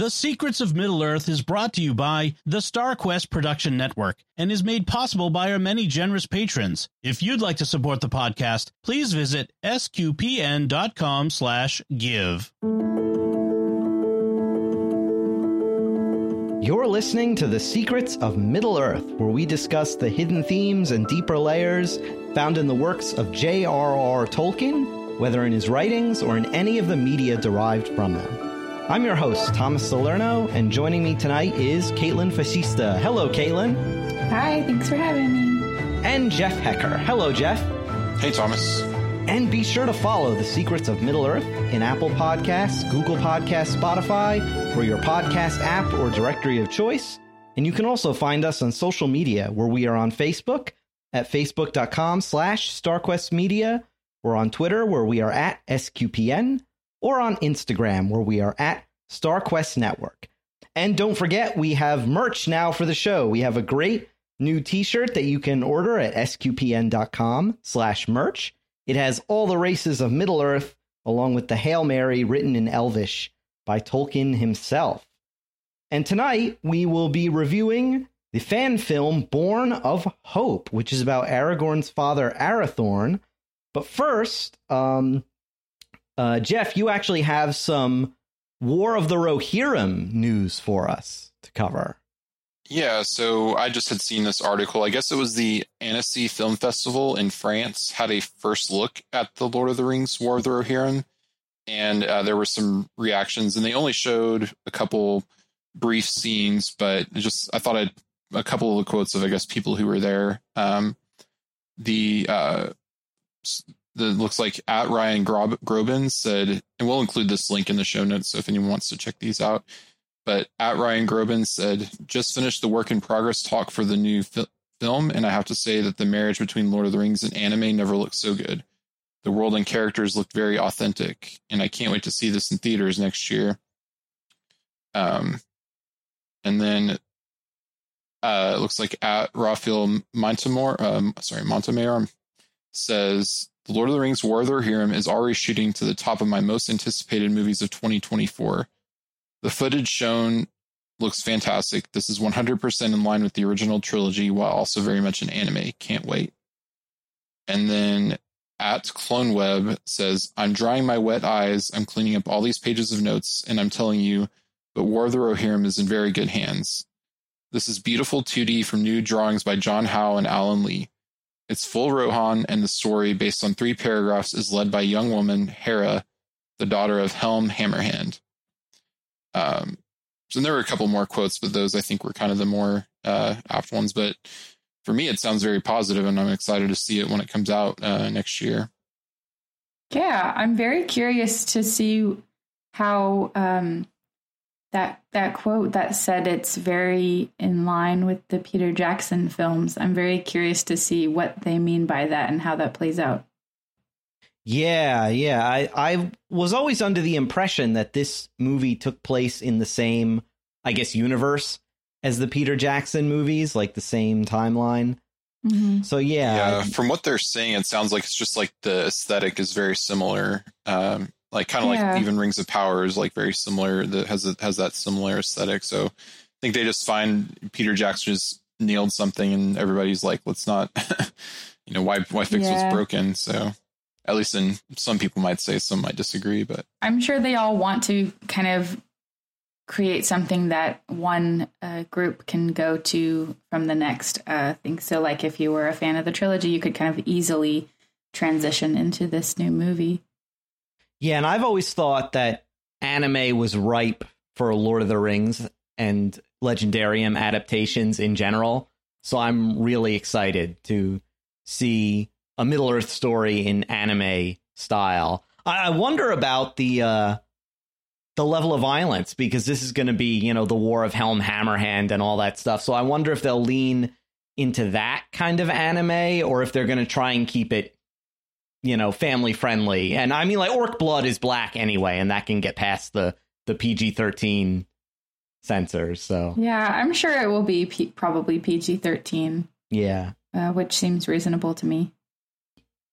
The Secrets of Middle Earth is brought to you by the StarQuest Production Network and is made possible by our many generous patrons. If you'd like to support the podcast, please visit sqpn.com slash give. You're listening to The Secrets of Middle Earth, where we discuss the hidden themes and deeper layers found in the works of J.R.R. Tolkien, whether in his writings or in any of the media derived from them. I'm your host, Thomas Salerno, and joining me tonight is Kaitlyn Facista. Hello, Kaitlyn. Hi, thanks for having me. And Jeff Haecker. Hello, Jeff. Hey, Thomas. And be sure to follow The Secrets of Middle Earth in Apple Podcasts, Google Podcasts, Spotify, or your podcast app or directory of choice. And you can also find us on social media, where we are on Facebook at facebook.com slash starquestmedia. We're on Twitter, where we are at SQPN or on Instagram, where we are at StarQuest Network. And don't forget, we have merch now for the show. We have a great new t-shirt that you can order at sqpn.com slash merch. It has all the races of Middle Earth, along with the Hail Mary written in Elvish by Tolkien himself. And tonight, we will be reviewing the fan film Born of Hope, which is about Aragorn's father, Arathorn. But first, um, uh, Jeff, you actually have some War of the Rohirrim news for us to cover. Yeah, so I just had seen this article. I guess it was the Annecy Film Festival in France had a first look at the Lord of the Rings War of the Rohirrim, and uh, there were some reactions, and they only showed a couple brief scenes, but just I thought I'd a couple of the quotes of I guess people who were there. Um, the uh, that looks like at Ryan Grob- Grobin said, and we'll include this link in the show notes. So if anyone wants to check these out, but at Ryan Grobin said, just finished the work in progress talk for the new fi- film. And I have to say that the marriage between Lord of the Rings and anime never looked so good. The world and characters looked very authentic, and I can't wait to see this in theaters next year. Um, and then uh, it looks like at Raphael Montemore, um, sorry, Montemare says the Lord of the Rings War of the Rohirrim is already shooting to the top of my most anticipated movies of 2024. The footage shown looks fantastic. This is 100% in line with the original trilogy while also very much an anime. Can't wait. And then at CloneWeb says, I'm drying my wet eyes. I'm cleaning up all these pages of notes, and I'm telling you, but War of the Rohirrim is in very good hands. This is beautiful 2D from new drawings by John Howe and Alan Lee. It's full Rohan, and the story, based on three paragraphs, is led by young woman, Hera, the daughter of Helm Hammerhand. Um, so there were a couple more quotes, but those I think were kind of the more uh, apt ones. But for me, it sounds very positive, and I'm excited to see it when it comes out uh, next year. Yeah, I'm very curious to see how um, that that quote that said it's very in line with the Peter Jackson films. I'm very curious to see what they mean by that and how that plays out. Yeah, yeah. I I was always under the impression that this movie took place in the same, I guess, universe as the Peter Jackson movies, like the same timeline. Mm-hmm. So yeah, yeah. From what they're saying, it sounds like it's just like the aesthetic is very similar. Um, like kind of yeah. like even Rings of Power is like very similar. That has a, has that similar aesthetic. So I think they just find Peter Jackson just nailed something, and everybody's like, let's not, you know, why why fix yeah. what's broken. So at least in some people might say, some might disagree, but I'm sure they all want to kind of create something that one uh, group can go to from the next uh, thing. So, like if you were a fan of the trilogy, you could kind of easily transition into this new movie. Yeah, and I've always thought that anime was ripe for Lord of the Rings and Legendarium adaptations in general. So I'm really excited to see a Middle Earth story in anime style. I wonder about the uh, the level of violence because this is going to be, you know, the War of Helm Hammerhand and all that stuff. So I wonder if they'll lean into that kind of anime or if they're going to try and keep it you know, family friendly. And I mean, like orc blood is black anyway, and that can get past the the PG thirteen censors. So yeah, I'm sure it will be P- probably PG thirteen. Yeah, uh, which seems reasonable to me.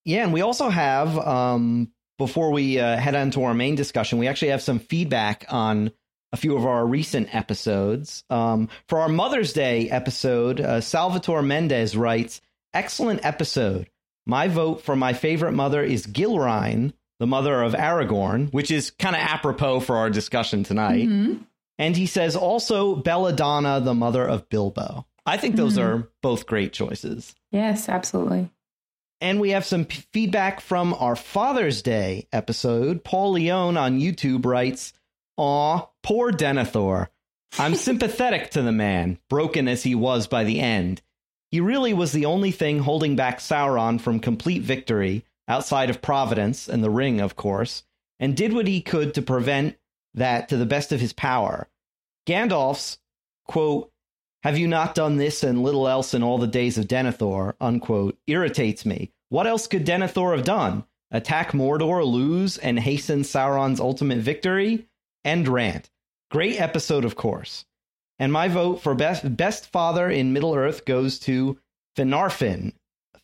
Yeah, and we also have um, before we uh, head on to our main discussion, we actually have some feedback on a few of our recent episodes. Um, for our Mother's Day episode, uh, Salvatore Mendez writes, "Excellent episode. My vote for my favorite mother is Gilraen, the mother of Aragorn, which is kind of apropos for our discussion tonight." Mhm. And he says also Belladonna, the mother of Bilbo. I think those Mhm. are both great choices. Yes, absolutely. And we have some p- feedback from our Father's Day episode. Paul Leone on YouTube writes, Aw, poor Denethor. I'm sympathetic to the man, broken as he was by the end. He really was the only thing holding back Sauron from complete victory, outside of Providence and the Ring, of course, and did what he could to prevent that to the best of his power. Gandalf's, quote, have you not done this and little else in all the days of Denethor, unquote, irritates me. What else could Denethor have done? Attack Mordor, lose, and hasten Sauron's ultimate victory? End rant. Great episode, of course. And my vote for best, best father in Middle Earth goes to Finarfin.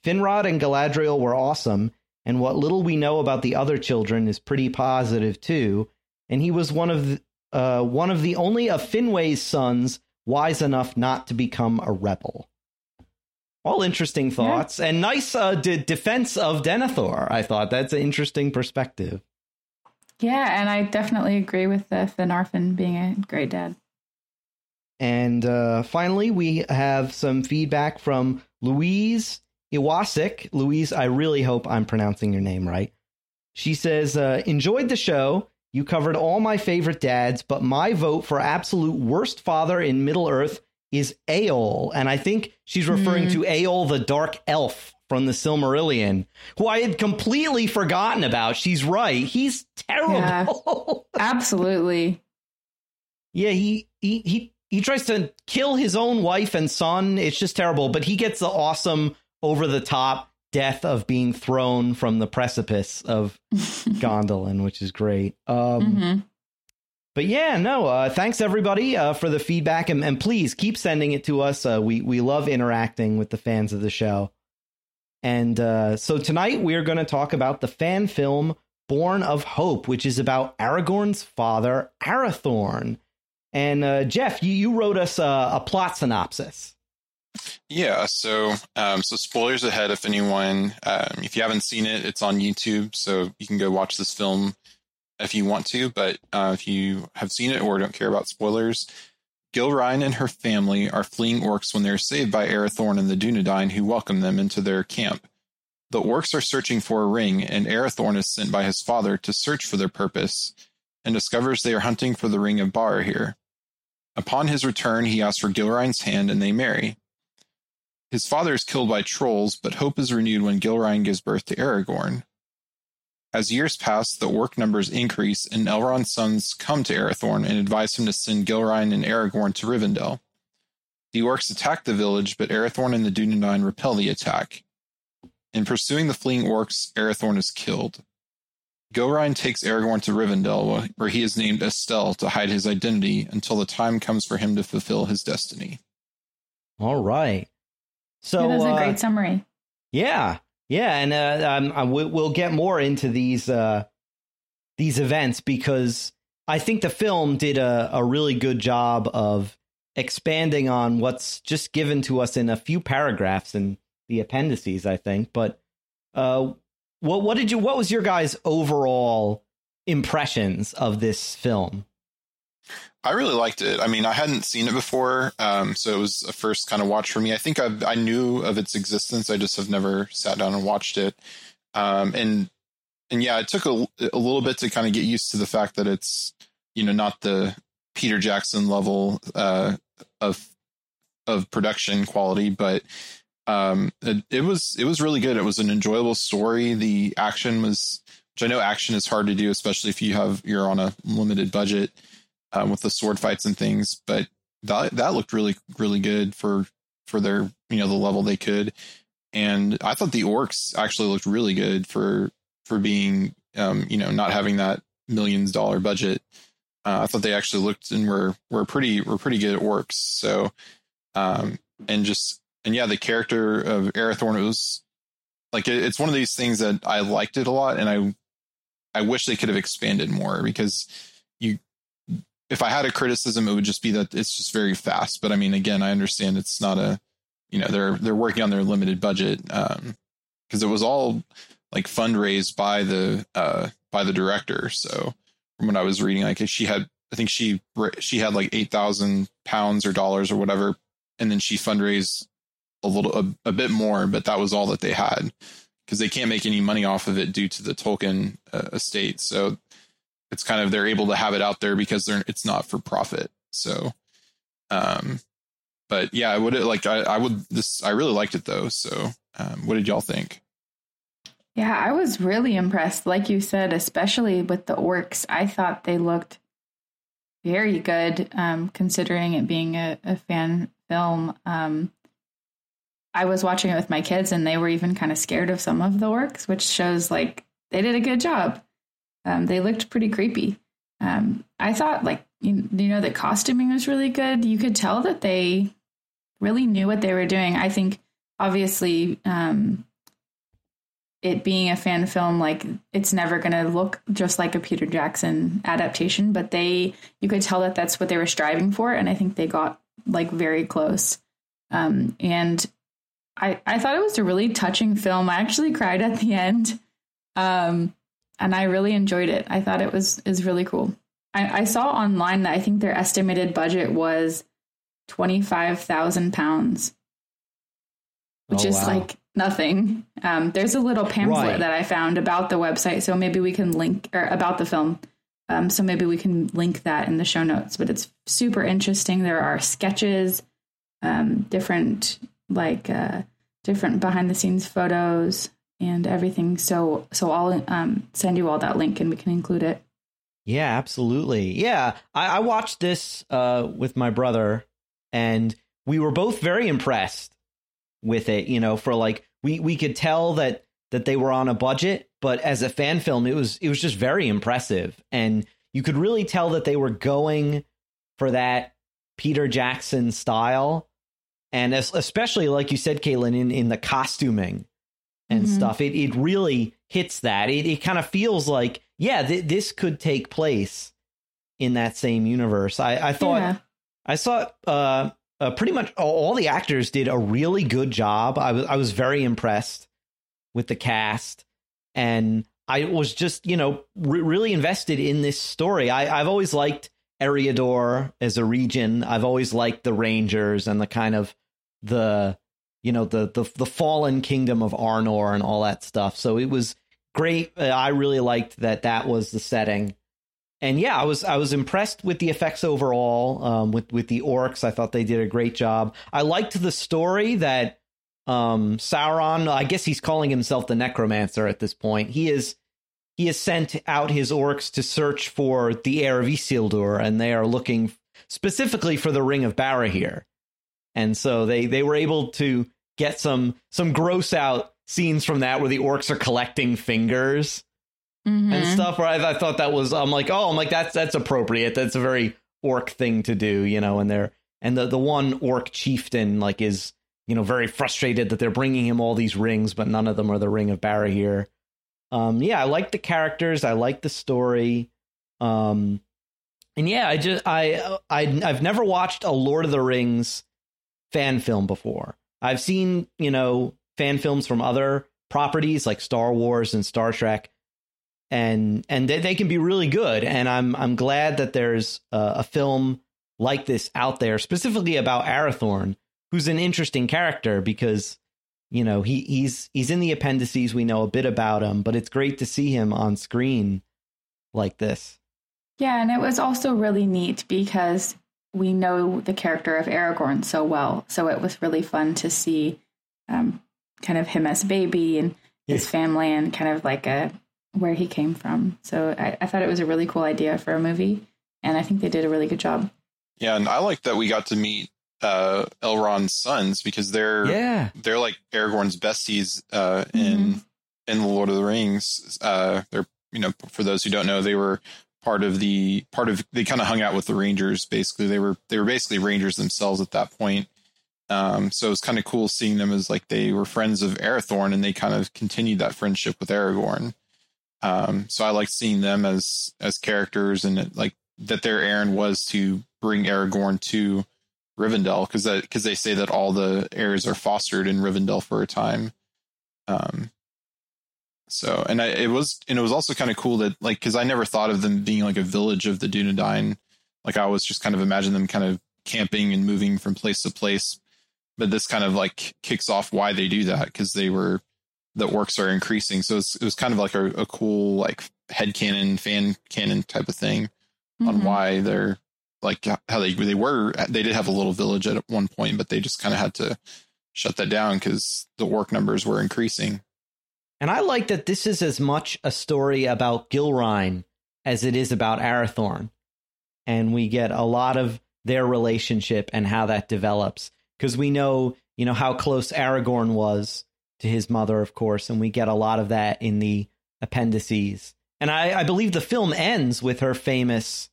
Finrod and Galadriel were awesome, and what little we know about the other children is pretty positive too. And he was one of the, uh, one of the only of Finwe's sons wise enough not to become a rebel. All interesting thoughts and nice uh, de- defense of Denethor. I thought that's an interesting perspective. Yeah, and I definitely agree with the Finarfin being a great dad. And uh, finally, we have some feedback from Louise Iwasik. Louise, I really hope I'm pronouncing your name right. She says, uh, Enjoyed the show. You covered all my favorite dads, but my vote for absolute worst father in Middle Earth is Eol. And I think she's referring to Eol the Dark Elf from the Silmarillion, who I had completely forgotten about. She's right. He's terrible. Absolutely. Yeah, he he he he tries to kill his own wife and son. It's just terrible. But he gets the awesome over the top death of being thrown from the precipice of Gondolin, which is great. Um, hmm But yeah, no. Uh, thanks everybody uh, for the feedback, and, and please keep sending it to us. Uh, we we love interacting with the fans of the show. And uh, so tonight we are going to talk about the fan film Born of Hope, which is about Aragorn's father, Arathorn. And uh, Jeff, you, you wrote us a, a plot synopsis. Yeah, so um, so spoilers ahead if anyone um, if you haven't seen it, it's on YouTube, so you can go watch this film if you want to. But uh, if you have seen it or don't care about spoilers, Gilraen and her family are fleeing orcs when they're saved by Arathorn and the Dunedain, who welcome them into their camp. The orcs are searching for a ring, and Arathorn is sent by his father to search for their purpose, and discovers they are hunting for the ring of Barahir. Upon his return, he asks for Gilraen's hand, and they marry. His father is killed by trolls, but hope is renewed when Gilraen gives birth to Aragorn. As years pass, the orc numbers increase, and Elrond's sons come to Arathorn and advise him to send Gilraen and Aragorn to Rivendell. The orcs attack the village, but Arathorn and the Dunedain repel the attack. In pursuing the fleeing orcs, Arathorn is killed. Gilraen takes Aragorn to Rivendell, where he is named Estel to hide his identity until the time comes for him to fulfill his destiny. All right. So that was a uh, great summary. Yeah, yeah, and uh, um, uh, we- we'll get more into these uh, these events because I think the film did a, a really good job of expanding on what's just given to us in a few paragraphs in the appendices. I think, but uh, what what did you? What was your guys' overall impressions of this film? I really liked it. I mean, I hadn't seen it before, um, so it was a first kind of watch for me. I think I've, I knew of its existence. I just have never sat down and watched it. Um, and and yeah, it took a, a little bit to kind of get used to the fact that it's you know not the Peter Jackson level uh, of of production quality, but um, it, it was it was really good. It was an enjoyable story. The action was, which I know action is hard to do, especially if you have you're on a limited budget um, with the sword fights and things. But that that looked really really good for for their you know the level they could. And I thought the orcs actually looked really good for for being um, you know not having that millions dollar budget. Uh, I thought they actually looked and were were pretty were pretty good at orcs. So um, and just and yeah, the character of Arathorn it was like it, it's one of these things that I liked it a lot, and I I wish they could have expanded more because you if I had a criticism, it would just be that it's just very fast. But I mean, again, I understand it's not a, you know, they're they're working on their limited budget because um, it was all like fundraised by the uh, by the director. So from what I was reading, like she had, I think she she had like eight thousand pounds or dollars or whatever, and then she fundraised a little a, a bit more, but that was all that they had because they can't make any money off of it due to the Tolkien uh, estate. So it's kind of they're able to have it out there because they're it's not for profit. So, um, but yeah, I would like I, I would this I really liked it though. So, um, what did y'all think? Yeah, I was really impressed. Like you said, especially with the orcs, I thought they looked very good, um, considering it being a, a fan film. Um, I was watching it with my kids, and they were even kind of scared of some of the orcs, which shows like they did a good job. Um, they looked pretty creepy. Um, I thought like you, you know the costuming was really good. You could tell that they really knew what they were doing. I think obviously um, it being a fan film, like it's never going to look just like a Peter Jackson adaptation, but they you could tell that that's what they were striving for, and I think they got like very close. Um, and I I thought it was a really touching film. I actually cried at the end. Um, and I really enjoyed it. I thought it was is really cool. I, I saw online that I think their estimated budget was twenty five thousand pounds, which oh, is wow. like nothing. Um, there's a little pamphlet right. that I found about the website, so maybe we can link or about the film. Um, so maybe we can link that in the show notes. But it's super interesting. There are sketches, um, different like uh, different behind the scenes photos, and everything. So so I'll um, send you all that link and we can include it. Yeah, absolutely. Yeah, I, I watched this uh, with my brother, and we were both very impressed with it. You know, for like we we could tell that that they were on a budget, but as a fan film, it was it was just very impressive, and you could really tell that they were going for that Peter Jackson style, and especially like you said, Kaitlyn, in in the costuming and mm-hmm. stuff. It it really hits that. It it kind of feels like yeah, th- this could take place in that same universe. I I thought yeah. I saw uh, uh, pretty much all, the actors did a really good job. I was I was very impressed with the cast and I was just, you know, re- really invested in this story. I, I've always liked Eriador as a region. I've always liked the Rangers and the kind of the you know the the the fallen kingdom of Arnor and all that stuff. So it was great. Uh, I really liked that that was the setting. And yeah, I was I was impressed with the effects overall. Um, with with the orcs, I thought they did a great job. I liked the story that um, Sauron. I guess he's calling himself the Necromancer at this point. He is he has sent out his orcs to search for the heir of Isildur, and they are looking specifically for the Ring of Barahir. And so they they were able to get some some gross out scenes from that where the orcs are collecting fingers mm-hmm. and stuff. Where I, I, thought that was, I'm like, oh, I'm like that's that's appropriate. That's a very orc thing to do, you know. And they're and the the one orc chieftain like is you know very frustrated that they're bringing him all these rings, but none of them are the ring of Barahir. Um, yeah, I like the characters. I like the story. Um, and yeah, I just I I I've never watched a Lord of the Rings fan film before. I've seen, you know, fan films from other properties like Star Wars and Star Trek, and and they, they can be really good. And I'm I'm glad that there's a, a film like this out there, specifically about Arathorn, who's an interesting character because you know he he's he's in the appendices. We know a bit about him, but it's great to see him on screen like this. Yeah, and it was also really neat because we know the character of Aragorn so well. So it was really fun to see um, kind of him as a baby and his family and kind of like a where he came from. So I, I, thought it was a really cool idea for a movie, and I think they did a really good job. Yeah, and I like that we got to meet uh, Elrond's sons because they're yeah they're like Aragorn's besties uh, in mm-hmm. in the Lord of the Rings. Uh, they're you know for those who don't know, they were part of the part of they kind of hung out with the Rangers. Basically, they were they were basically Rangers themselves at that point. Um, so it was kind of cool seeing them as like they were friends of Arathorn, and they kind of continued that friendship with Aragorn. Um, so I like seeing them as as characters, and it, like that their errand was to bring Aragorn to Rivendell because that because they say that all the heirs are fostered in Rivendell for a time. Um, so and I, it was and it was also kind of cool that like because I never thought of them being like a village of the Dunedain. Like I always just kind of imagine them kind of camping and moving from place to place. But this kind of like kicks off why they do that because they were the orcs are increasing. So it was kind of like a, a cool like head canon, fan canon type of thing mm-hmm. on why they're like how they they were they did have a little village at one point, but they just kind of had to shut that down because the orc numbers were increasing. And I like that this is as much a story about Gilraen as it is about Arathorn. And we get a lot of their relationship and how that develops. Because we know, you know, how close Aragorn was to his mother, of course, and we get a lot of that in the appendices. And I, I believe the film ends with her famous,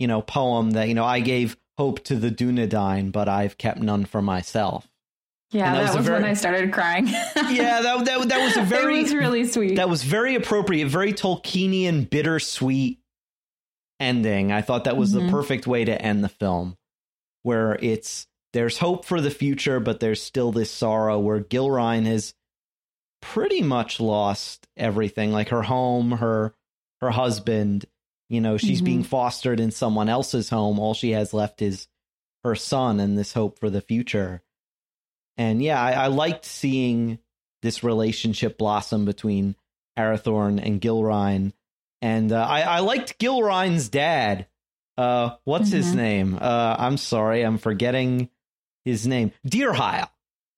you know, poem that, you know, I gave hope to the Dunedain, but I've kept none for myself. Yeah, that, that, was, was very, when I started crying. yeah, that, that that was a very it was really sweet. That was very appropriate, very Tolkienian, bittersweet ending. I thought that was mm-hmm. the perfect way to end the film, where it's there's hope for the future, but there's still this sorrow where Gilraen has pretty much lost everything, like her home, her her husband. You know, she's mm-hmm. being fostered in someone else's home. All she has left is her son and this hope for the future and yeah, I, I liked seeing this relationship blossom between Arathorn and Gilraen. And uh, I, I liked Gilraen's dad. Uh, what's mm-hmm. his name? Uh, I'm sorry, I'm forgetting his name. Dirhael.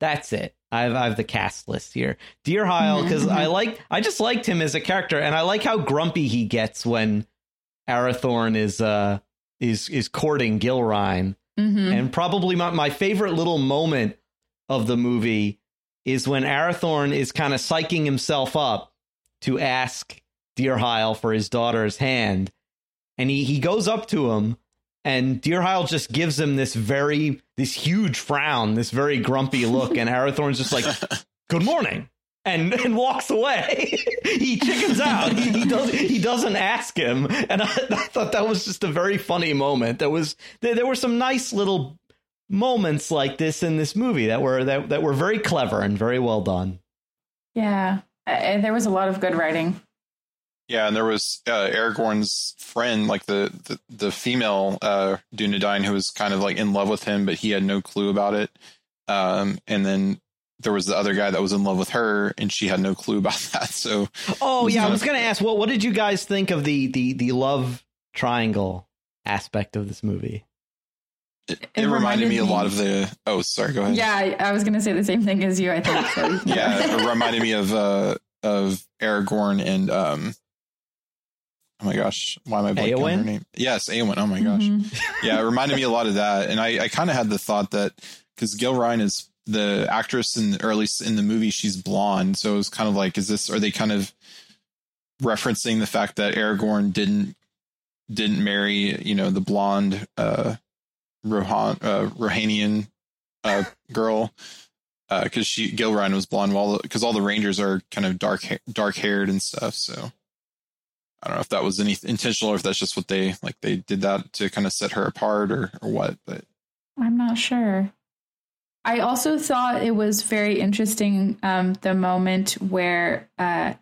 That's it. I've I've the cast list here. Dirhael, because mm-hmm. I like I just liked him as a character, and I like how grumpy he gets when Arathorn is uh is is courting Gilraen. Mm-hmm. And probably my, my favorite little moment of the movie is when Arathorn is kind of psyching himself up to ask Dirhael for his daughter's hand. And he, he goes up to him, and Dirhael just gives him this very, this huge frown, this very grumpy look. And Arathorn's just like, Good morning. And, and walks away. he chickens out. He, he does he doesn't ask him, and I, I, thought that was just a very funny moment. There was there, there were some nice little moments like this in this movie that were that, that were very clever and very well done. Yeah, uh, there was a lot of good writing. Yeah, and there was uh, Aragorn's friend, like the the, the female uh, Dunedain, who was kind of like in love with him, but he had no clue about it. Um, and then there was the other guy that was in love with her, and she had no clue about that. So, oh yeah, I was going to ask, what what did you guys think of the the the love triangle aspect of this movie? It, it, reminded, reminded me a lot of the. Oh, sorry. Go ahead. Yeah, I, I was going to say the same thing as you. I think. So. yeah, it reminded me of uh of Aragorn and um. Oh my gosh, why am I blanking on her name? Yes, Eowyn. Oh my gosh, mm-hmm. yeah, it reminded me a lot of that, and I I kind of had the thought that because Gilraen is the actress in early in the movie, she's blonde, so it was kind of like, is this? Are they kind of referencing the fact that Aragorn didn't didn't marry you know the blonde uh Rohan uh, Rohanian uh, girl because uh, she Gilraen was blonde, while because all the Rangers are kind of dark dark haired and stuff. So I don't know if that was any intentional or if that's just what they like. They did that to kind of set her apart or or what. But I'm not sure. I also thought it was very interesting um, the moment where uh,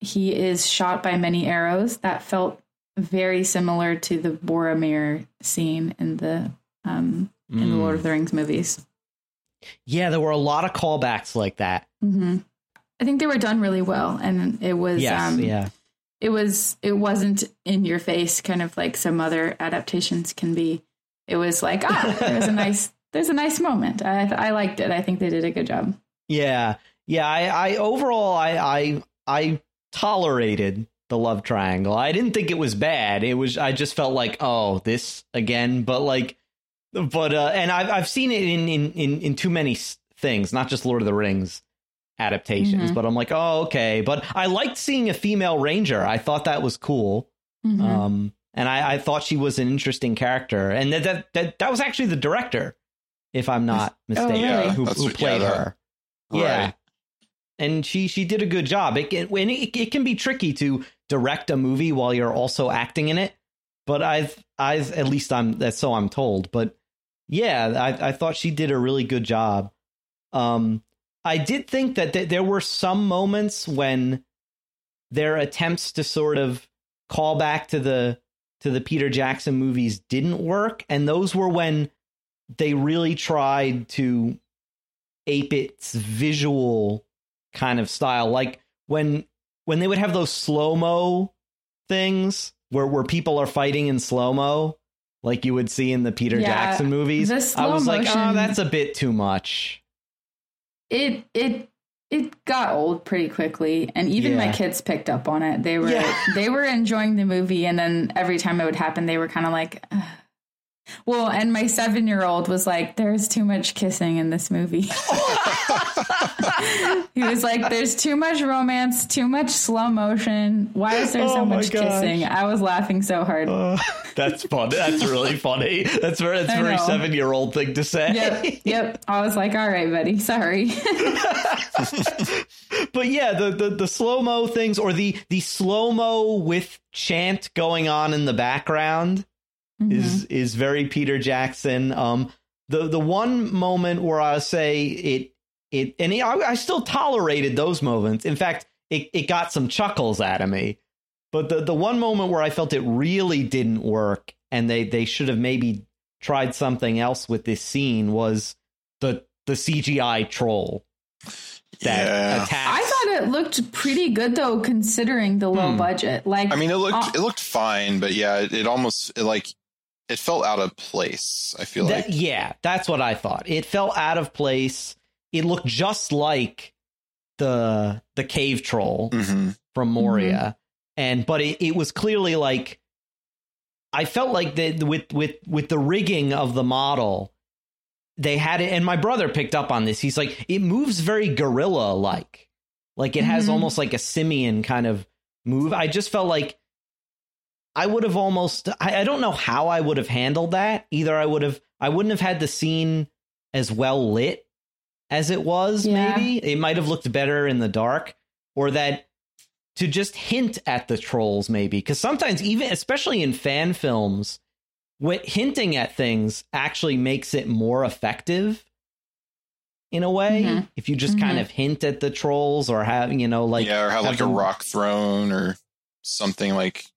he is shot by many arrows. That felt very similar to the Boromir scene in the um, in mm. the Lord of the Rings movies. Yeah, there were a lot of callbacks like that. Mm-hmm. I think they were done really well, and it was yes, um, yeah. It was it wasn't in your face, kind of like some other adaptations can be. It was like ah, there's a nice there's a nice moment. I I liked it. I think they did a good job. Yeah, yeah. I, I overall I I I tolerated the love triangle. I didn't think it was bad. It was I just felt like oh this again, but like but uh, and I've I've seen it in in in, in too many things, not just Lord of the Rings adaptations. Mm-hmm. But I'm like, oh okay. But I liked seeing a female ranger. I thought that was cool. Mm-hmm. Um, and I, I thought she was an interesting character, and that that that, that was actually the director, if I'm not mistaken, oh, really? who, who, played yeah, her. Right. Yeah, and she she did a good job. It can, when it, it can be tricky to direct a movie while you're also acting in it but I've I've at least I'm that's so I'm told. But yeah, I I thought she did a really good job. Um, I did think that th- there were some moments when their attempts to sort of call back to the to the Peter Jackson movies didn't work, and those were when they really tried to ape its visual kind of style, like when when they would have those slow mo things where where people are fighting in slow mo, like you would see in the Peter Yeah, Jackson movies. I was like, oh, that's a bit too much. it it it got old pretty quickly and even my kids picked up on it they were Yeah. they were enjoying the movie and then every time it would happen they were kind of like "Ugh." Well and my seven year old was like there's too much kissing in this movie. He was like there's too much romance too much slow motion. Why is there Oh so my much gosh. kissing? I was laughing so hard. Uh, that's fun. That's really funny. That's very that's very seven year old thing to say. yep yep. I was like all right buddy. Sorry. But yeah, the the, the slow mo things or the the slow mo with chant going on in the background is is very Peter Jackson. Um, the the one moment where I say it it and I, I still tolerated those moments. In fact, it it got some chuckles out of me. But the the one moment where I felt it really didn't work and they they should have maybe tried something else with this scene was the the CGI troll that Yeah. attacks. I thought it looked pretty good though, considering the low Hmm. budget. Like, I mean, it looked uh, it looked fine, but yeah, it, it almost it like it felt out of place. I feel That- like yeah, that's what I thought. It felt out of place. It looked just like the the cave troll Mhm. from Moria, and but it, it was clearly like I felt like that with with with the rigging of the model, they had it. And my brother picked up on this. He's like, it moves very gorilla like, like it has Mhm. almost like a simian kind of move. I just felt like I would have almost I, I don't know how I would have handled that. Either I would have I wouldn't have had the scene as well lit as it was, Yeah. maybe. It might have looked better in the dark. Or that to just hint at the trolls, maybe. Because sometimes, even especially in fan films, what hinting at things actually makes it more effective in a way. Mhm. If you just kind Mhm. of hint at the trolls or have, you know, like yeah, or have like a rock thrown or something like yeah,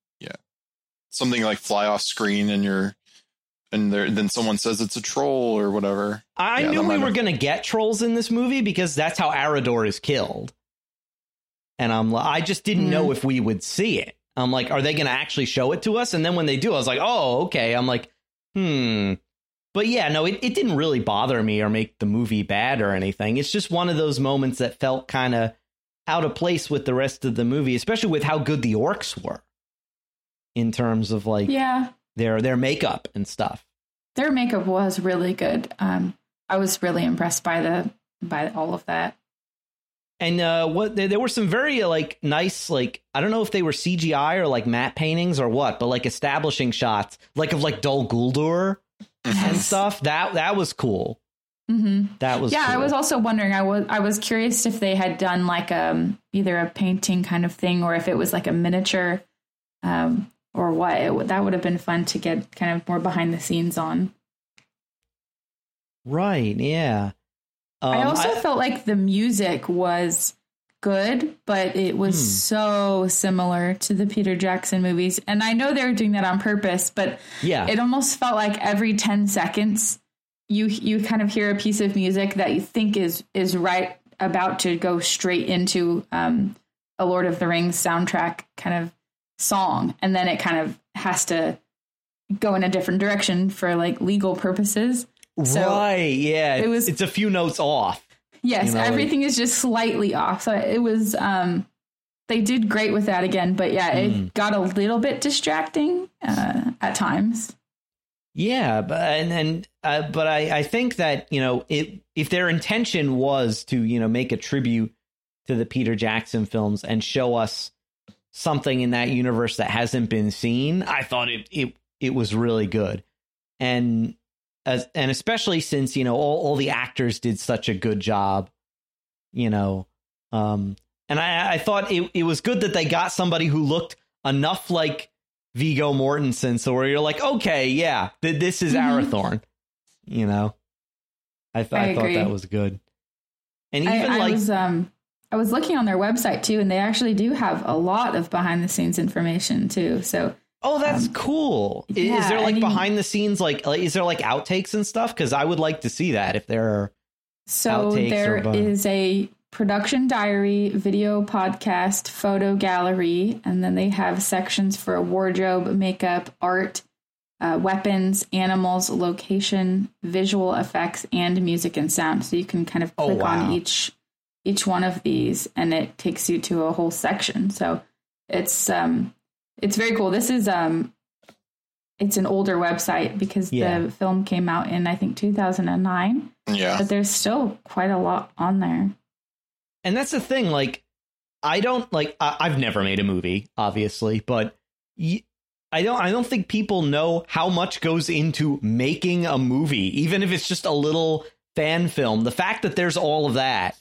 something like fly off screen and you're and there then someone says it's a troll or whatever. I Yeah, knew we were have- going to get trolls in this movie because that's how Arador is killed. And I'm li- I just didn't Hmm. know if we would see it. I'm like, are they going to actually show it to us? And then when they do, I was like, oh, okay. I'm like, hmm. But yeah, no, it, it didn't really bother me or make the movie bad or anything. It's just one of those moments that felt kind of out of place with the rest of the movie, especially with how good the orcs were in terms of like yeah, their their makeup and stuff. their makeup was really good. Um, I was really impressed by the by all of that. And uh, what there, there were some very uh, like nice like I don't know if they were CGI or like matte paintings or what, but like establishing shots like of like Dol Guldur and stuff. That that was cool. Mm-hmm. That was Yeah, I was also wondering. I was I was curious if they had done like um either a painting kind of thing or if it was like a miniature, um, or what. It, that would have been fun to get kind of more behind the scenes on. right. Yeah. Um, I also felt like the music was good, but it was Hmm. so similar to the Peter Jackson movies. And I know they were doing that on purpose, but yeah. it almost felt like every 10 seconds you you kind of hear a piece of music that you think is is right about to go straight into um, a Lord of the Rings soundtrack kind of song and then it kind of has to go in a different direction for like legal purposes. so right. Yeah. it was- It's a few notes off. Yes, You know, like- everything is just slightly off. So it was um they did great with that again, but yeah, it Mm. got a little bit distracting uh, at times. Yeah, but and and uh, but I I think that you know it if their intention was to you know make a tribute to the Peter Jackson films and show us something in that universe that hasn't been seen, I thought it it it was really good, and as and especially since you know all all the actors did such a good job, you know, um, and I I thought it it was good that they got somebody who looked enough like Viggo Mortensen, so where you're like, okay, yeah, th- this is Mhm. Arathorn. You know, I, th- I I, thought that was good. And even I like, was um I was looking on their website too, and they actually do have a lot of behind the scenes information too. So oh, that's um, cool. Is yeah, there I like mean- behind the scenes, like, like, is there like outtakes and stuff? Because I would like to see that if there are. so there or is a production diary, video podcast, photo gallery, and then they have sections for wardrobe, makeup, art, uh, weapons, animals, location, visual effects, and music and sound. So you can kind of Oh, click on each each one of these, and it takes you to a whole section. So it's um it's very cool. This is um it's an older website because Yeah. the film came out in I think 2009, Yeah. but there's still quite a lot on there. And that's the thing. Like, I don't like. I, I've never made a movie, obviously, but y- I don't. I don't think people know how much goes into making a movie, even if it's just a little fan film. The fact that there's all of that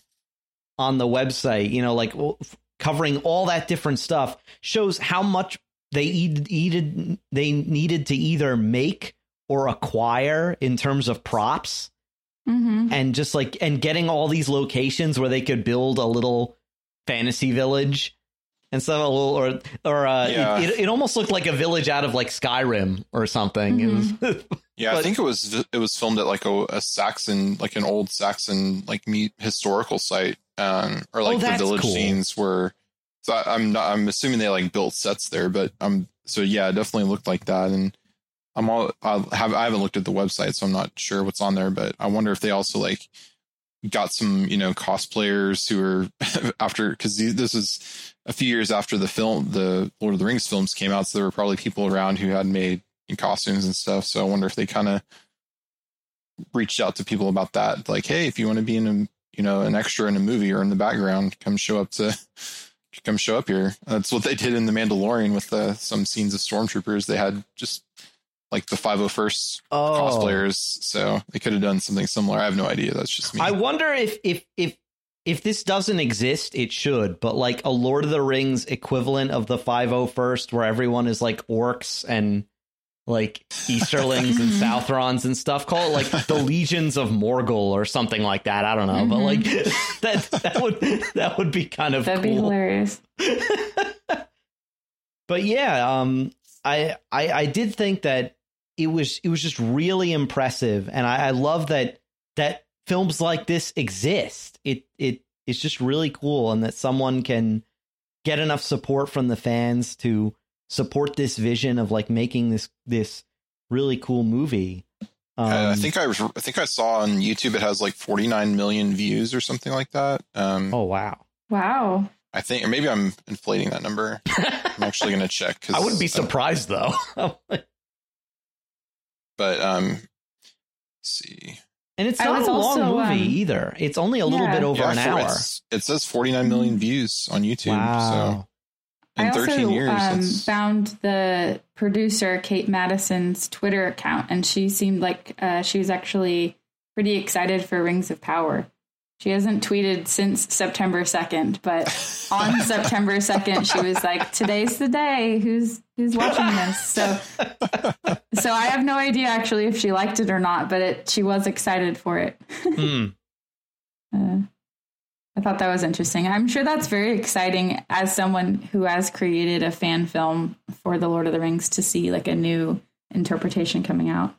on the website, you know, like w- f- covering all that different stuff, shows how much they needed. They needed to either make or acquire in terms of props Mm-hmm. and just like and getting all these locations where they could build a little fantasy village and stuff a little or or uh Yeah. it, it, it almost looked like a village out of like skyrim or something It was- Yeah, I think it was it was filmed at like a, a Saxon, like an old Saxon like me, historical site, um, or like the Oh, that's village cool. scenes where. So I, I'm not. I'm assuming they like built sets there, but um. So yeah, it definitely looked like that, and I'm all. I have. I haven't looked at the website, so I'm not sure what's on there. But I wonder if they also like got some you know cosplayers who are after because this is a few years after the film, the Lord of the Rings films came out, so there were probably people around who had made costumes and stuff. So I wonder if they kind of reached out to people about that. Like, hey, if you want to be in a you know an extra in a movie or in the background, come show up to come show up here. That's what they did in the Mandalorian with uh, some scenes of stormtroopers. They had just like the 501st oh cosplayers, so they could have done something similar. I have no idea. That's just me. i wonder if if if if this doesn't exist it should but like a lord of the rings equivalent of the 501st where everyone is like orcs and like Easterlings and Southrons and stuff. Call it like the Legions of Morgul or something like that. I don't know, but like that that would that would be kind of That'd be hilarious. but yeah, um, I, I I did think that it was it was just really impressive, and I, I love that that films like this exist. It it it's just really cool, and that someone can get enough support from the fans to support this vision of like making this this really cool movie. Um, Uh, I think I, was- I think I saw on YouTube it has like 49 million views or something like that. Um, Oh wow! Wow. I think, or maybe I'm inflating that number. I'm actually going to check. 'cause, I wouldn't be uh, surprised though. but um, let's see. and it's not a long also, movie um, either. It's only a little Yeah. bit over Yeah, an hour. It says 49 million views on YouTube. Wow. So in I 13 also years, um, found the producer Kate Madison's Twitter account, and she seemed like uh, she was actually pretty excited for Rings of Power. She hasn't tweeted since September second, but on September second, she was like, "Today's the day. Who's who's watching this?" So, so I have no idea actually if she liked it or not, but it she was excited for it. Hmm. Uh, I thought that was interesting. I'm sure that's very exciting as someone who has created a fan film for The Lord of the Rings to see like a new interpretation coming out.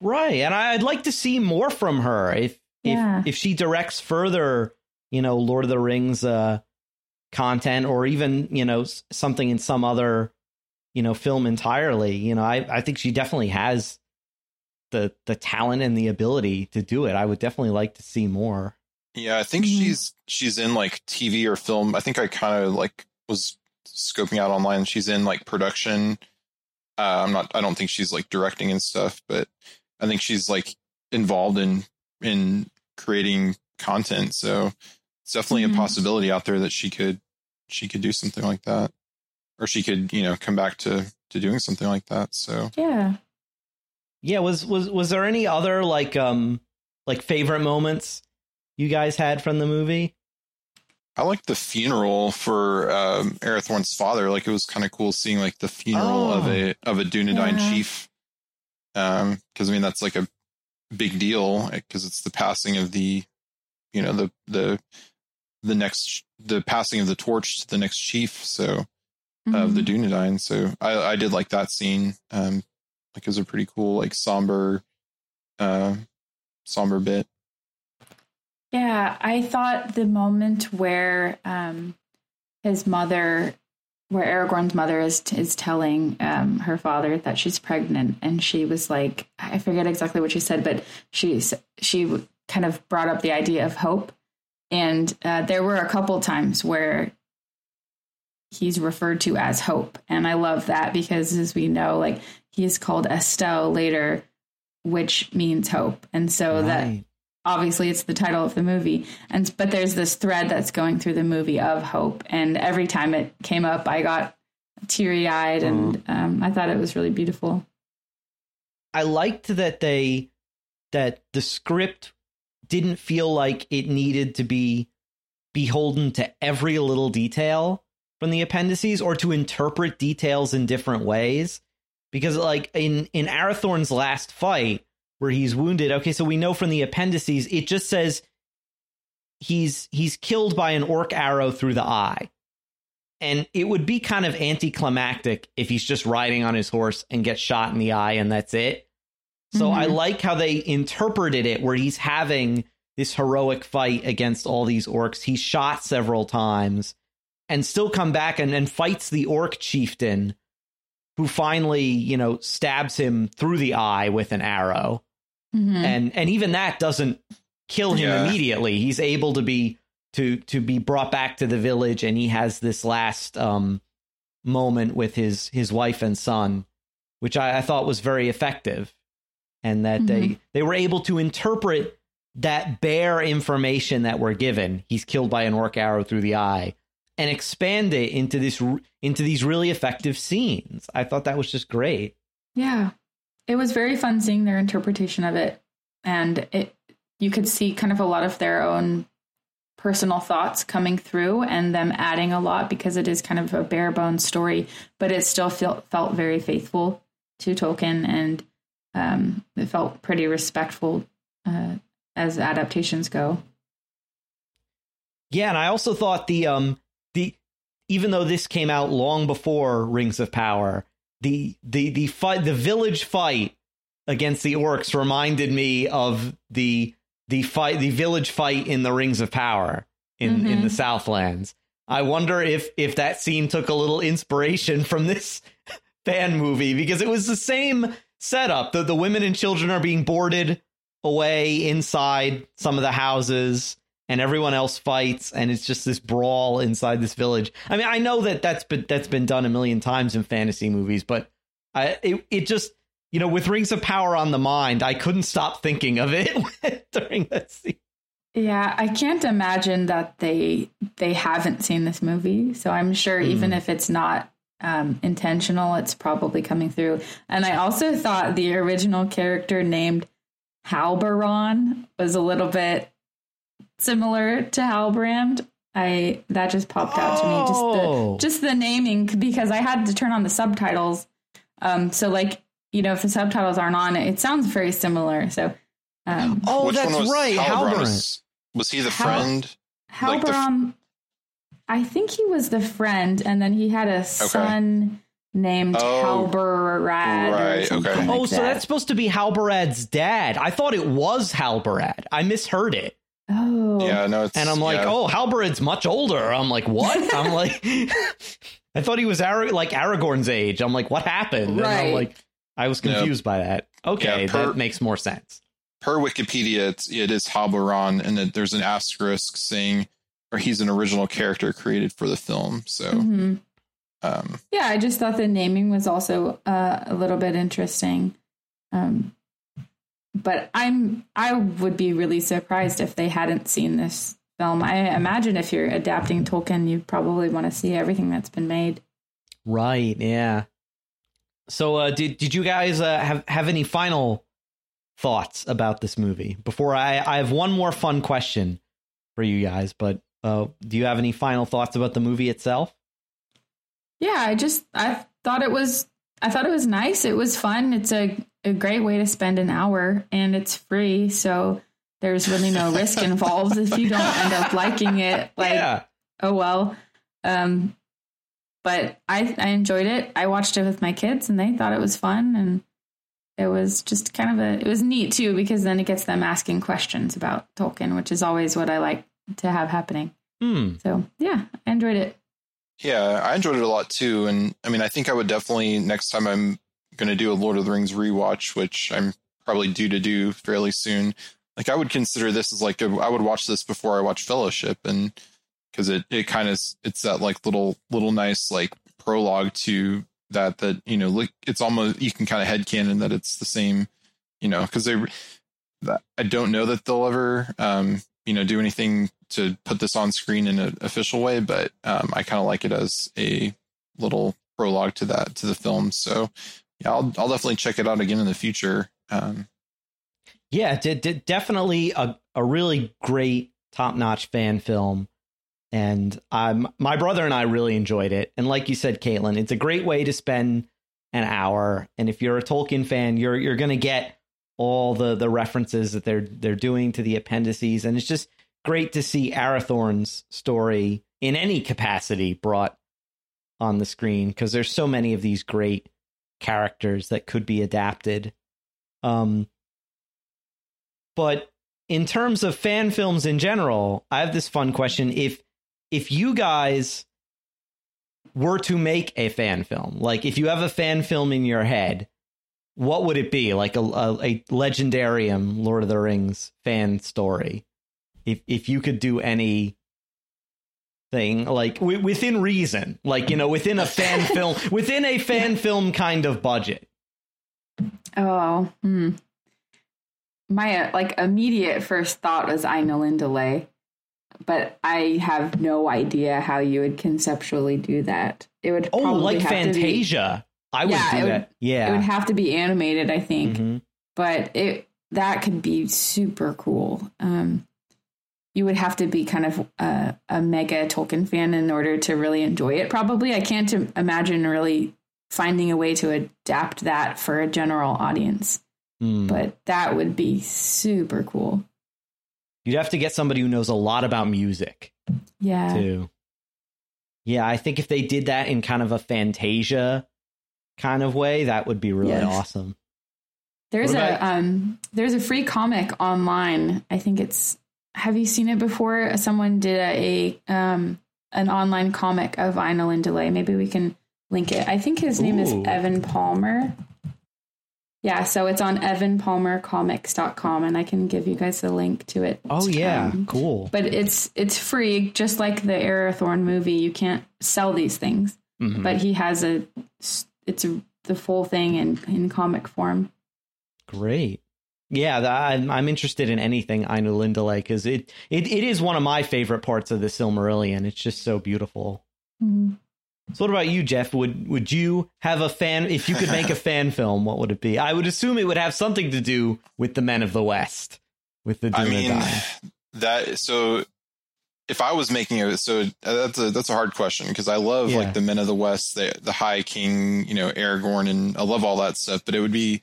Right, and I'd like to see more from her if Yeah. if if she directs further, you know, Lord of the Rings uh content or even, you know, something in some other, you know, film entirely. You know, I I think she definitely has the the talent and the ability to do it. I would definitely like to see more. Yeah, I think Mhm. she's she's in like TV or film. I think I kind of like was scoping out online. She's in like production. Uh, I'm not. I don't think she's like directing and stuff, but I think she's like involved in in creating content. So it's definitely Mhm. a possibility out there that she could she could do something like that, or she could you know come back to to doing something like that. So Yeah. Yeah, was was was there any other like um like favorite moments you guys had from the movie? I like the funeral for um, Arathorn's father. Like it was kind of cool seeing like the funeral of Oh. a of a Dunedain Yeah. chief. Um, because I mean that's like a big deal because it's the passing of the, you know, the the the next the passing of the torch to the next chief. So of the. Dunedain. So I I did like that scene. Um, like it was a pretty cool like somber, uh, somber bit. Yeah, I thought the moment where um, his mother, where Aragorn's mother is is telling um, her father that she's pregnant, and she was like, I forget exactly what she said, but she she kind of brought up the idea of hope, and uh, there were a couple times where he's referred to as hope, and I love that because as we know, like he's called Estel later, which means hope, and so that Right. Obviously it's the title of the movie. And but there's this thread that's going through the movie of hope. And every time it came up i got teary-eyed and um, i thought it was really beautiful. I liked that they that the script didn't feel like it needed to be beholden to every little detail from the appendices or to interpret details in different ways. Because like in in Arathorn's last fight where he's wounded okay so we know from the appendices it just says he's he's killed by an orc arrow through the eye and it would be kind of anticlimactic if he's just riding on his horse and gets shot in the eye and that's it. So I Mhm. like how they interpreted it where he's having this heroic fight against all these orcs. He's shot several times and still come back and, and fights the orc chieftain who finally, you know, stabs him through the eye with an arrow Mhm. and and even that doesn't kill him Yeah. immediately. He's able to be to to be brought back to the village, and he has this last um moment with his his wife and son, which I, I thought was very effective, and that they they were able to interpret that bare information that we're given. He's killed by an orc arrow through the eye. And expand it into this into these really effective scenes. I thought that was just great. yeah it was very fun seeing their interpretation of it. And it you could see kind of a lot of their own personal thoughts coming through and them adding a lot because it is kind of a bare bones story but it still felt felt very faithful to tolkien and um, it felt pretty respectful uh, as adaptations go. Yeah, and I also thought the um the even though this came out long before Rings of Power, the the the fight the village fight against the orcs reminded me of the the fight the village fight in the Rings of Power in in Mhm. the Southlands. I wonder if if that scene took a little inspiration from this fan movie because it was the same setup. The the women and children are being boarded away inside some of the houses and everyone else fights and it's just this brawl inside this village. I mean, I know that that's been that's been done a million times in fantasy movies, but I it, it just you know with Rings of Power on the mind, I couldn't stop thinking of it during that scene. Yeah, I can't imagine that they they haven't seen this movie. So I'm sure even if it's not um, intentional, it's probably coming through. And I also thought the original character named Halbaron was a little bit similar to Halbrand. I that just popped out to me Oh. just the just the naming because I had to turn on the subtitles. Um, so like you know if the subtitles aren't on, it sounds very similar. So um, Oh, Which that's one was right, Halbrand? Halbrand. Was, was he the Hal- friend? Like the I think he was the friend, and then he had a son named Oh, Halbarad. right, Or okay. like Oh, so that. that's supposed to be Halbarad's dad. I thought it was Halbarad. I misheard it. Oh Yeah, no, it's And I'm like, yeah. oh, Halbarad's much older. I'm like, what? I'm like, I thought he was Ara- like Aragorn's age. I'm like, what happened? And I'm Right. like, I was No. confused by that. Okay, Yeah, per- that makes more sense. per Wikipedia, it's, it is Halbaron, and that there's an asterisk saying, or he's an original character created for the film. So, Mhm. um, yeah. I just thought the naming was also uh, a little bit interesting. Um, but I'm I would be really surprised if they hadn't seen this film. I imagine if you're adapting Tolkien, you probably want to see everything that's been made. Right. Yeah. So, uh, did did you guys uh, have have any final thoughts about this movie before I I have one more fun question for you guys, but uh, do you have any final thoughts about the movie itself? Yeah, I just I thought it was I thought it was nice. It was fun. It's a a great way to spend an hour, and it's free, so there's really no risk involved if you don't end up liking it. Like, yeah. oh well. Um, but I I enjoyed it. I watched it with my kids, and they thought it was fun, and it was just kind of a it was neat too because then it gets them asking questions about Tolkien, which is always what I like to have happening. Hmm. So yeah, I enjoyed it. Yeah, I enjoyed it a lot too. And I mean, I think I would definitely next time I'm going to do a Lord of the Rings rewatch, which I'm probably due to do fairly soon. Like I would consider this as like a, I would watch this before I watch Fellowship, and because it it kind of it's that like little little nice like prologue to that that you know like it's almost you can kind of headcanon that it's the same, you know, because they I don't know that they'll ever um you know do anything to put this on screen in an official way, but um, I kind of like it as a little prologue to that to the film. So yeah, I'll I'll definitely check it out again in the future. Um, yeah, d- d- definitely a a really great top notch fan film, and um, my brother and I really enjoyed it. And like you said, Kaitlyn, it's a great way to spend an hour. And if you're a Tolkien fan, you're you're gonna get all the the references that they're they're doing to the appendices, and it's just great to see Arathorn's story in any capacity brought on the screen because there's so many of these great characters that could be adapted. Um, but in terms of fan films in general, I have this fun question: if if you guys were to make a fan film, like if you have a fan film in your head, what would it be? Like a, a, a legendarium Lord of the Rings fan story? if if you could do any thing like w- within reason like you know within a fan film within a fan film kind of budget oh hmm. my uh, like immediate first thought was Ainulindalë but I have no idea how you would conceptually do that. It would oh like have to be- fantasia i would Yeah, do it would- that yeah it would have to be animated, I think. Mhm. but it that could be super cool. Um, you would have to be kind of a, a mega Tolkien fan in order to really enjoy it. Probably, I can't imagine really finding a way to adapt that for a general audience. Hmm. But that would be super cool. you'd have to get somebody who knows a lot about music Yeah, too yeah i think if they did that in kind of a fantasia kind of way that would be really Yes. awesome there's a um, there's a free comic online. I think it's. Have you seen it before? Someone did a, a um, an online comic of Ainulindalë. Maybe we can link it. I think his name is Evan Palmer. Yeah, so it's on evanpalmercomics.com and I can give you guys the link to it. oh yeah Um, cool but it's it's free just like the Arathorn movie. You can't sell these things, Mhm. but he has a it's a, the full thing in in comic form. Great. Yeah, I'm, I'm interested in anything Ainulindalë because it, it it is one of my favorite parts of the Silmarillion. It's just so beautiful. Mhm. So, what about you, Jeff? Would would you have a fan if you could make a fan film? What would it be? I would assume it would have something to do with the Men of the West, with the I mean, Dunedain. that so if I was making it, so that's a that's a hard question because I love Yeah. like the Men of the West, the the High King, you know, Aragorn, and I love all that stuff. But it would be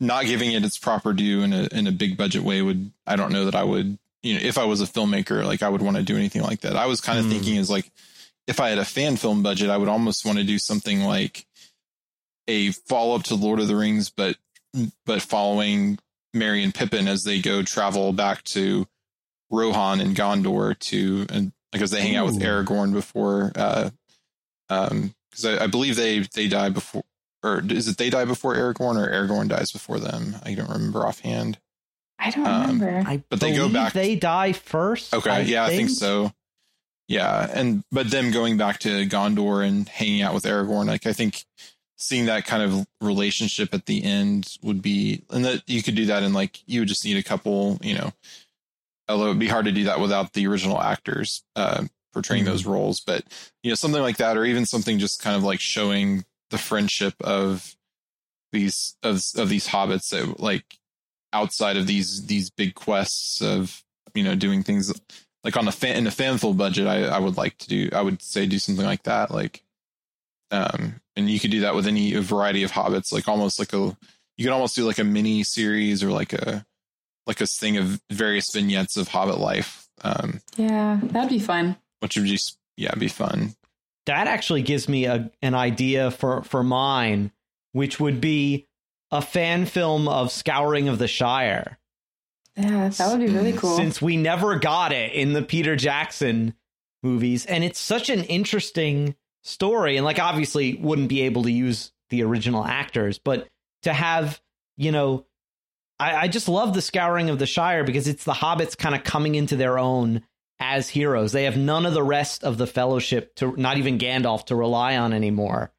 not giving it its proper due in a in a big budget way. Would I don't know that I would, you know, if I was a filmmaker, like I would want to do anything like that. I was kind of Hmm. thinking is like if I had a fan film budget, I would almost want to do something like a follow up to Lord of the Rings, but but following Merry and Pippin as they go travel back to Rohan and Gondor to and because they hang out with Ooh. Aragorn before uh um because I, I believe they they die before or is it they die before Aragorn or Aragorn dies before them? I don't remember offhand. I don't Um, remember. I but they go back- They die first. Okay, yeah, I think so. Yeah, and but them going back to Gondor and hanging out with Aragorn, like I think seeing that kind of relationship at the end would be, and that you could do that in like you would just need a couple, you know. Although it'd be hard to do that without the original actors uh, portraying Mhm. those roles, but you know something like that, or even something just kind of like showing the friendship of these of of these hobbits that like outside of these these big quests of you know doing things like on a fan in a fanful budget, I, I would like to do. I would say do something like that. Like, um, and you could do that with any variety of hobbits. Like almost like a you could almost do like a mini series or like a like a thing of various vignettes of Hobbit life. Um, yeah, that'd be fun. Which would just yeah be fun. That actually gives me a, an idea for for mine, which would be a fan film of Scouring of the Shire. Yeah, that would be really cool. Since we never got it in the Peter Jackson movies, and it's such an interesting story, and like obviously wouldn't be able to use the original actors, but to have you know I, I just love the scouring of the Shire because it's the hobbits kind of coming into their own as heroes. They have none of the rest of the fellowship to not even Gandalf to rely on anymore.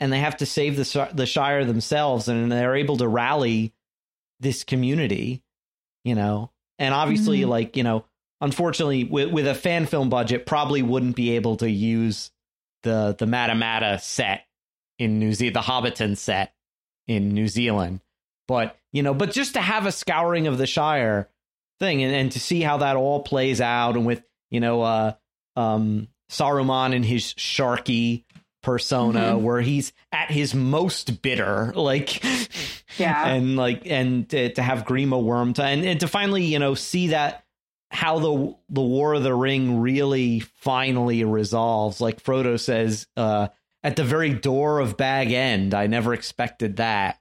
And they have to save the the Shire themselves and they're able to rally this community, you know. And obviously mm-hmm. like, you know, unfortunately with with a fan film budget probably wouldn't be able to use the the Matamata set in New Zealand, the Hobbiton set in New Zealand. But you know, but just to have a scouring of the Shire thing and, and to see how that all plays out and with, you know, uh um Saruman and his sharky persona mm-hmm. where he's at his most bitter like yeah and like and to, to have grima wormtongue and, and to finally you know see that how the the war of the ring really finally resolves like frodo says uh at the very door of bag end i never expected that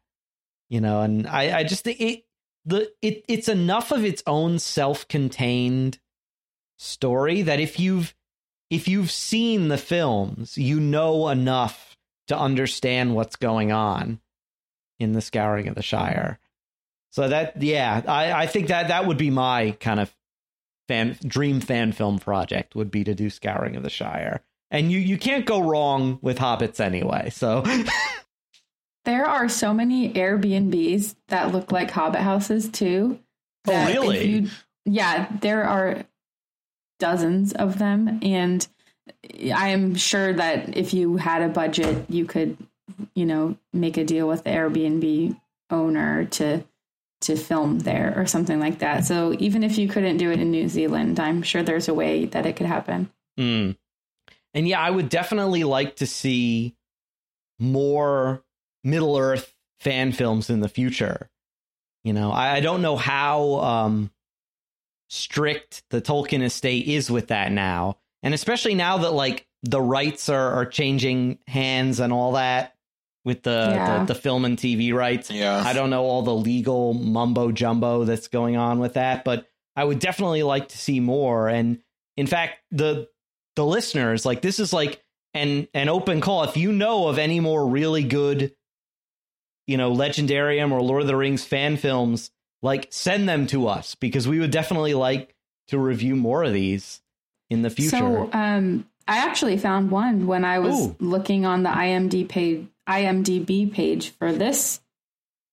you know and i i just think it the it it's enough of its own self-contained story that if you've if you've seen the films you know enough to understand what's going on in the scouring of the shire. So that yeah i i think that that would be my kind of fan dream fan film project would be to do scouring of the shire. And you you can't go wrong with hobbits anyway so There are so many Airbnbs that look like Hobbit houses too. Oh, really? You, yeah, there are dozens of them, and I am sure that if you had a budget, you could, you know, make a deal with the Airbnb owner to to film there or something like that. So even if you couldn't do it in New Zealand, I'm sure there's a way that it could happen. Mm. And yeah, I would definitely like to see more Middle Earth fan films in the future. You know, I, I don't know how um, strict the Tolkien estate is with that now, and especially now that like the rights are, are changing hands and all that with the, yeah. the, the film and TV rights. Yeah, I don't know all the legal mumbo jumbo that's going on with that, but I would definitely like to see more. And in fact, the the listeners like this is like an an open call. If you know of any more really good you know, Legendarium or Lord of the Rings fan films, like send them to us because we would definitely like to review more of these in the future. So, um, I actually found one when I was Ooh. looking on the IMDb page, IMDb page for this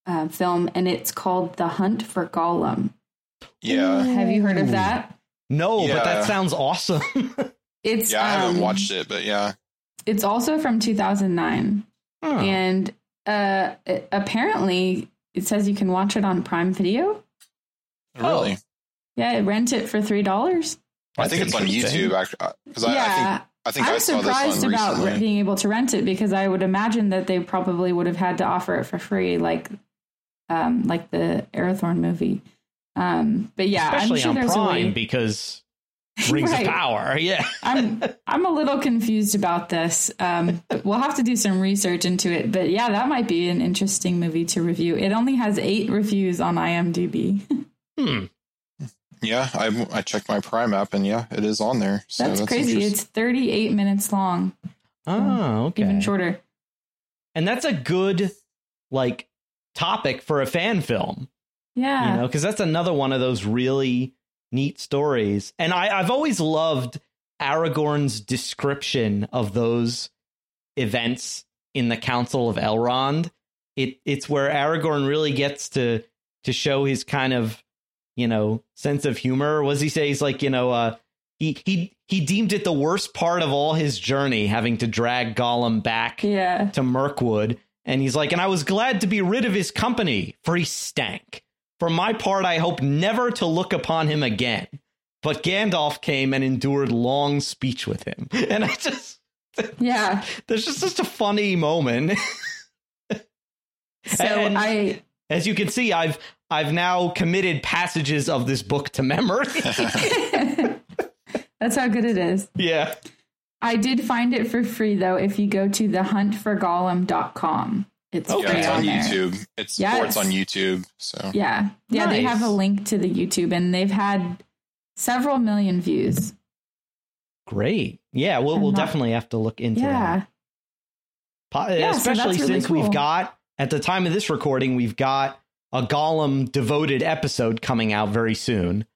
uh, film, and it's called The Hunt for Gollum. Yeah. Have you heard of that? No, yeah. but that sounds awesome. it's yeah, I haven't um, watched it, but yeah, it's also from 2009, huh. and uh, apparently it says you can watch it on Prime Video. Really? Oh. Yeah, rent it for three dollars. I think it's on YouTube actually because yeah. I, I, think I think I'm I surprised about recently. being able to rent it because I would imagine that they probably would have had to offer it for free, like um, like the Arathorn movie. Um, but yeah, especially I'm sure on there's Prime a way. because Rings right. of Power. Yeah. I'm I'm a little confused about this. Um, we'll have to do some research into it. But yeah, that might be an interesting movie to review. It only has eight reviews on IMDb. hmm. Yeah, I I checked my Prime app and yeah, it is on there. So that's, that's crazy. It's 38 minutes long. Oh, okay. Even shorter. And that's a good like topic for a fan film. Yeah. You know, because that's another one of those really neat stories. And I, I've always loved Aragorn's description of those events in the Council of Elrond. It it's where Aragorn really gets to to show his kind of you know sense of humor. Was he say he's like you know uh, he he he deemed it the worst part of all his journey having to drag Gollum back yeah. to Mirkwood. And he's like, and I was glad to be rid of his company, for he stank. For my part, I hope never to look upon him again. but Gandalf came and endured long speech with him. And I just Yeah. there's just such a funny moment. So And- I As you can see, I've I've now committed passages of this book to memory. That's how good it is. yeah. I did find it for free though if you go to thehuntforgollum.com. It's Okay. Yeah, it's on on. YouTube. It's Yes. or it's on YouTube. So Yeah. Yeah, they have a link to the YouTube and they've had several million views. Great. Yeah, we'll I'm we'll not- definitely have to look into that. Yeah. Po- Yeah, Especially that's really since we've got at the time of this recording, we've got a Gollum devoted episode coming out very soon.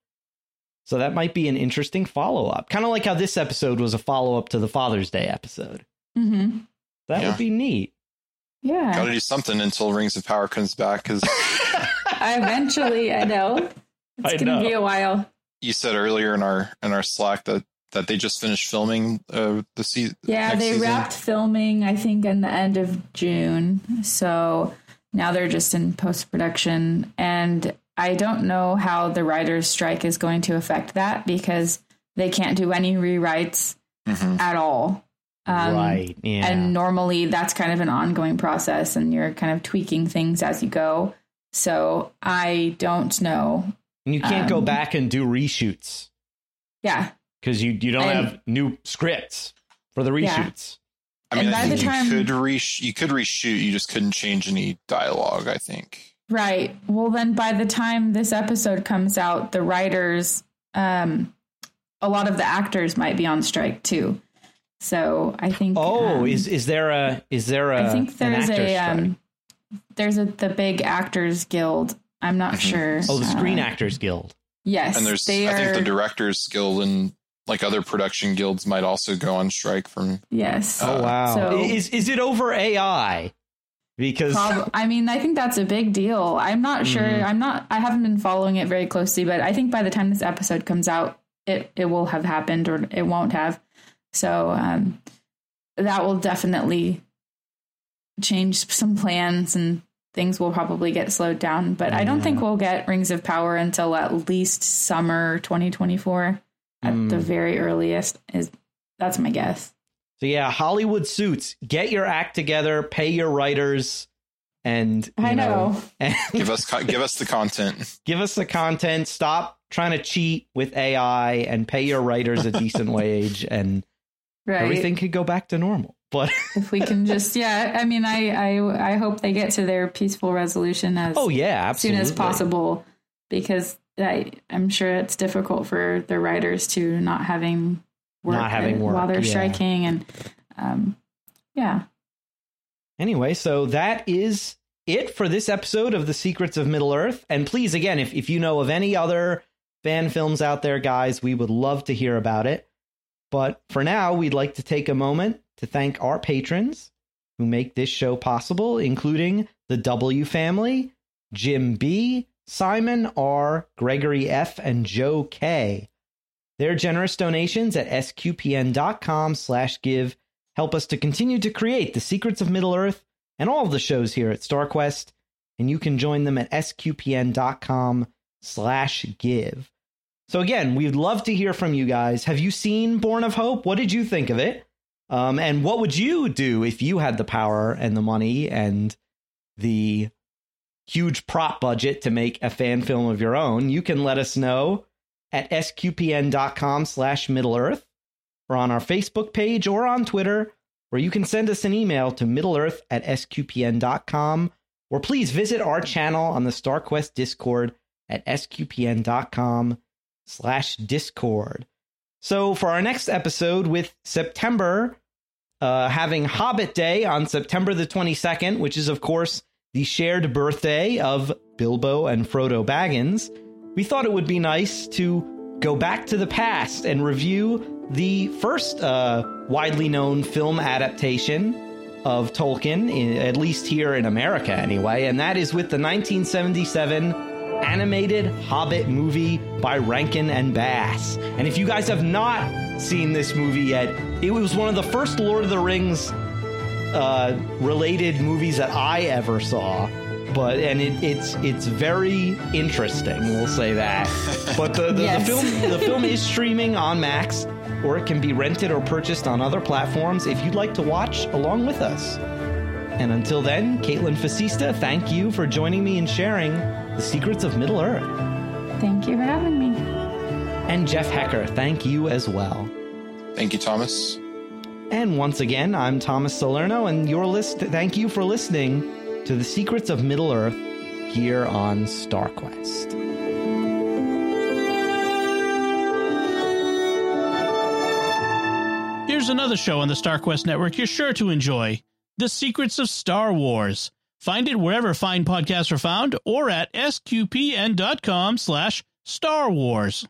So that might be an interesting follow up. Kind of like how this episode was a follow up to the Father's Day episode. hmm That Yeah. would be neat. Yeah. got to do something until Rings of Power comes back because Eventually, I know. It's I going know. to be a while. you said earlier in our in our Slack that that they just finished filming uh, the season. Yeah, they wrapped filming, I think, in the end of June. So now they're just in post production. And I don't know how the writer's strike is going to affect that because they can't do any rewrites hmm at all. Um, right. Yeah. And normally that's kind of an ongoing process and you're kind of tweaking things as you go. So I don't know. And you can't go um, back and do reshoots Yeah. because you, you don't And- have new scripts for the Yeah. reshoots. I mean, And I by think the you could resh you could reshoot. You just couldn't change any dialogue. I think. Right. Well, then by the time this episode comes out, the writers, um, a lot of the actors might be on strike too. So I think. Oh, um, is is there a is there a I think an there's actor's a um, there's a the big Actors Guild. I'm not Mhm. sure. oh the Screen Uh, Actors Guild. Yes, And there's they I are. think the Directors Guild and like other production guilds might also go on strike from. yes. Uh, Oh wow! so- is is it over AI? Because Prob- I mean, I think that's a big deal. I'm not sure. Mhm. I'm not. I haven't been following it very closely, but I think by the time this episode comes out, it it will have happened or it won't have. So um, that will definitely change some plans and things will probably get slowed down. But I don't Yeah. think we'll get Rings of Power until at least summer 2024 at the Mm. very earliest. Is that's my guess. so yeah, Hollywood suits. Get your act together. Pay your writers, and you I know. and Give us give us the content. give us the content. Stop trying to cheat with AI and pay your writers a decent wage, and Right. everything could go back to normal. But if we can just yeah i mean i i i hope they get to their peaceful resolution as oh yeah, soon absolutely. as possible because I, i'm sure it's difficult for the writers to not having work, Not having while they're yeah. striking and um yeah Anyway, so that is it for this episode of The Secrets of Middle Earth. And please, again, if, if you know of any other fan films out there, guys, we would love to hear about it. But for now, we'd like to take a moment to thank our patrons who make this show possible, including the W family, Jim B, Simon R, Gregory F, and Joe K. Their generous donations at sqpn.com slash give help us to continue to create the secrets of Middle Earth and all of the shows here at StarQuest, and you can join them at sqpn.com slash give. So again, we'd love to hear from you guys. Have you seen Born of Hope? What did you think of it? Um, and what would you do if you had the power and the money and the huge prop budget to make a fan film of your own? You can let us know at sqpn.com slash Middle Earth or on our Facebook page or on Twitter, or you can send us an email to middleearth at sqpn.com, or please visit our channel on the StarQuest Discord at sqpn.com slash discord. So for our next episode with September, uh, having Hobbit Day on September the 22nd, which is, of course, the shared birthday of Bilbo and Frodo Baggins, we thought it would be nice to go back to the past and review the first uh, widely known film adaptation of Tolkien, in, at least here in America anyway, and that is with the 1977 animated Hobbit movie by Rankin and Bass. And if you guys have not seen this movie yet, it was one of the first Lord of the Rings uh, related movies that I ever saw. but and it, it's it's very interesting. We'll say that. But the, the, Yes. the film the film is streaming on Max, or it can be rented or purchased on other platforms if you'd like to watch along with us. And until then, Kaitlyn Facista, thank you for joining me and sharing the secrets of Middle Earth. Thank you for having me. And Jeff Haecker, thank you as well. Thank you, Thomas. And once again, I'm Thomas Salerno, and your list. Thank you for listening to the Secrets of Middle Earth here on StarQuest. Here's another show on the StarQuest network you're sure to enjoy The Secrets of Star Wars. Find it wherever fine podcasts are found or at sqpn.com slash Star Wars.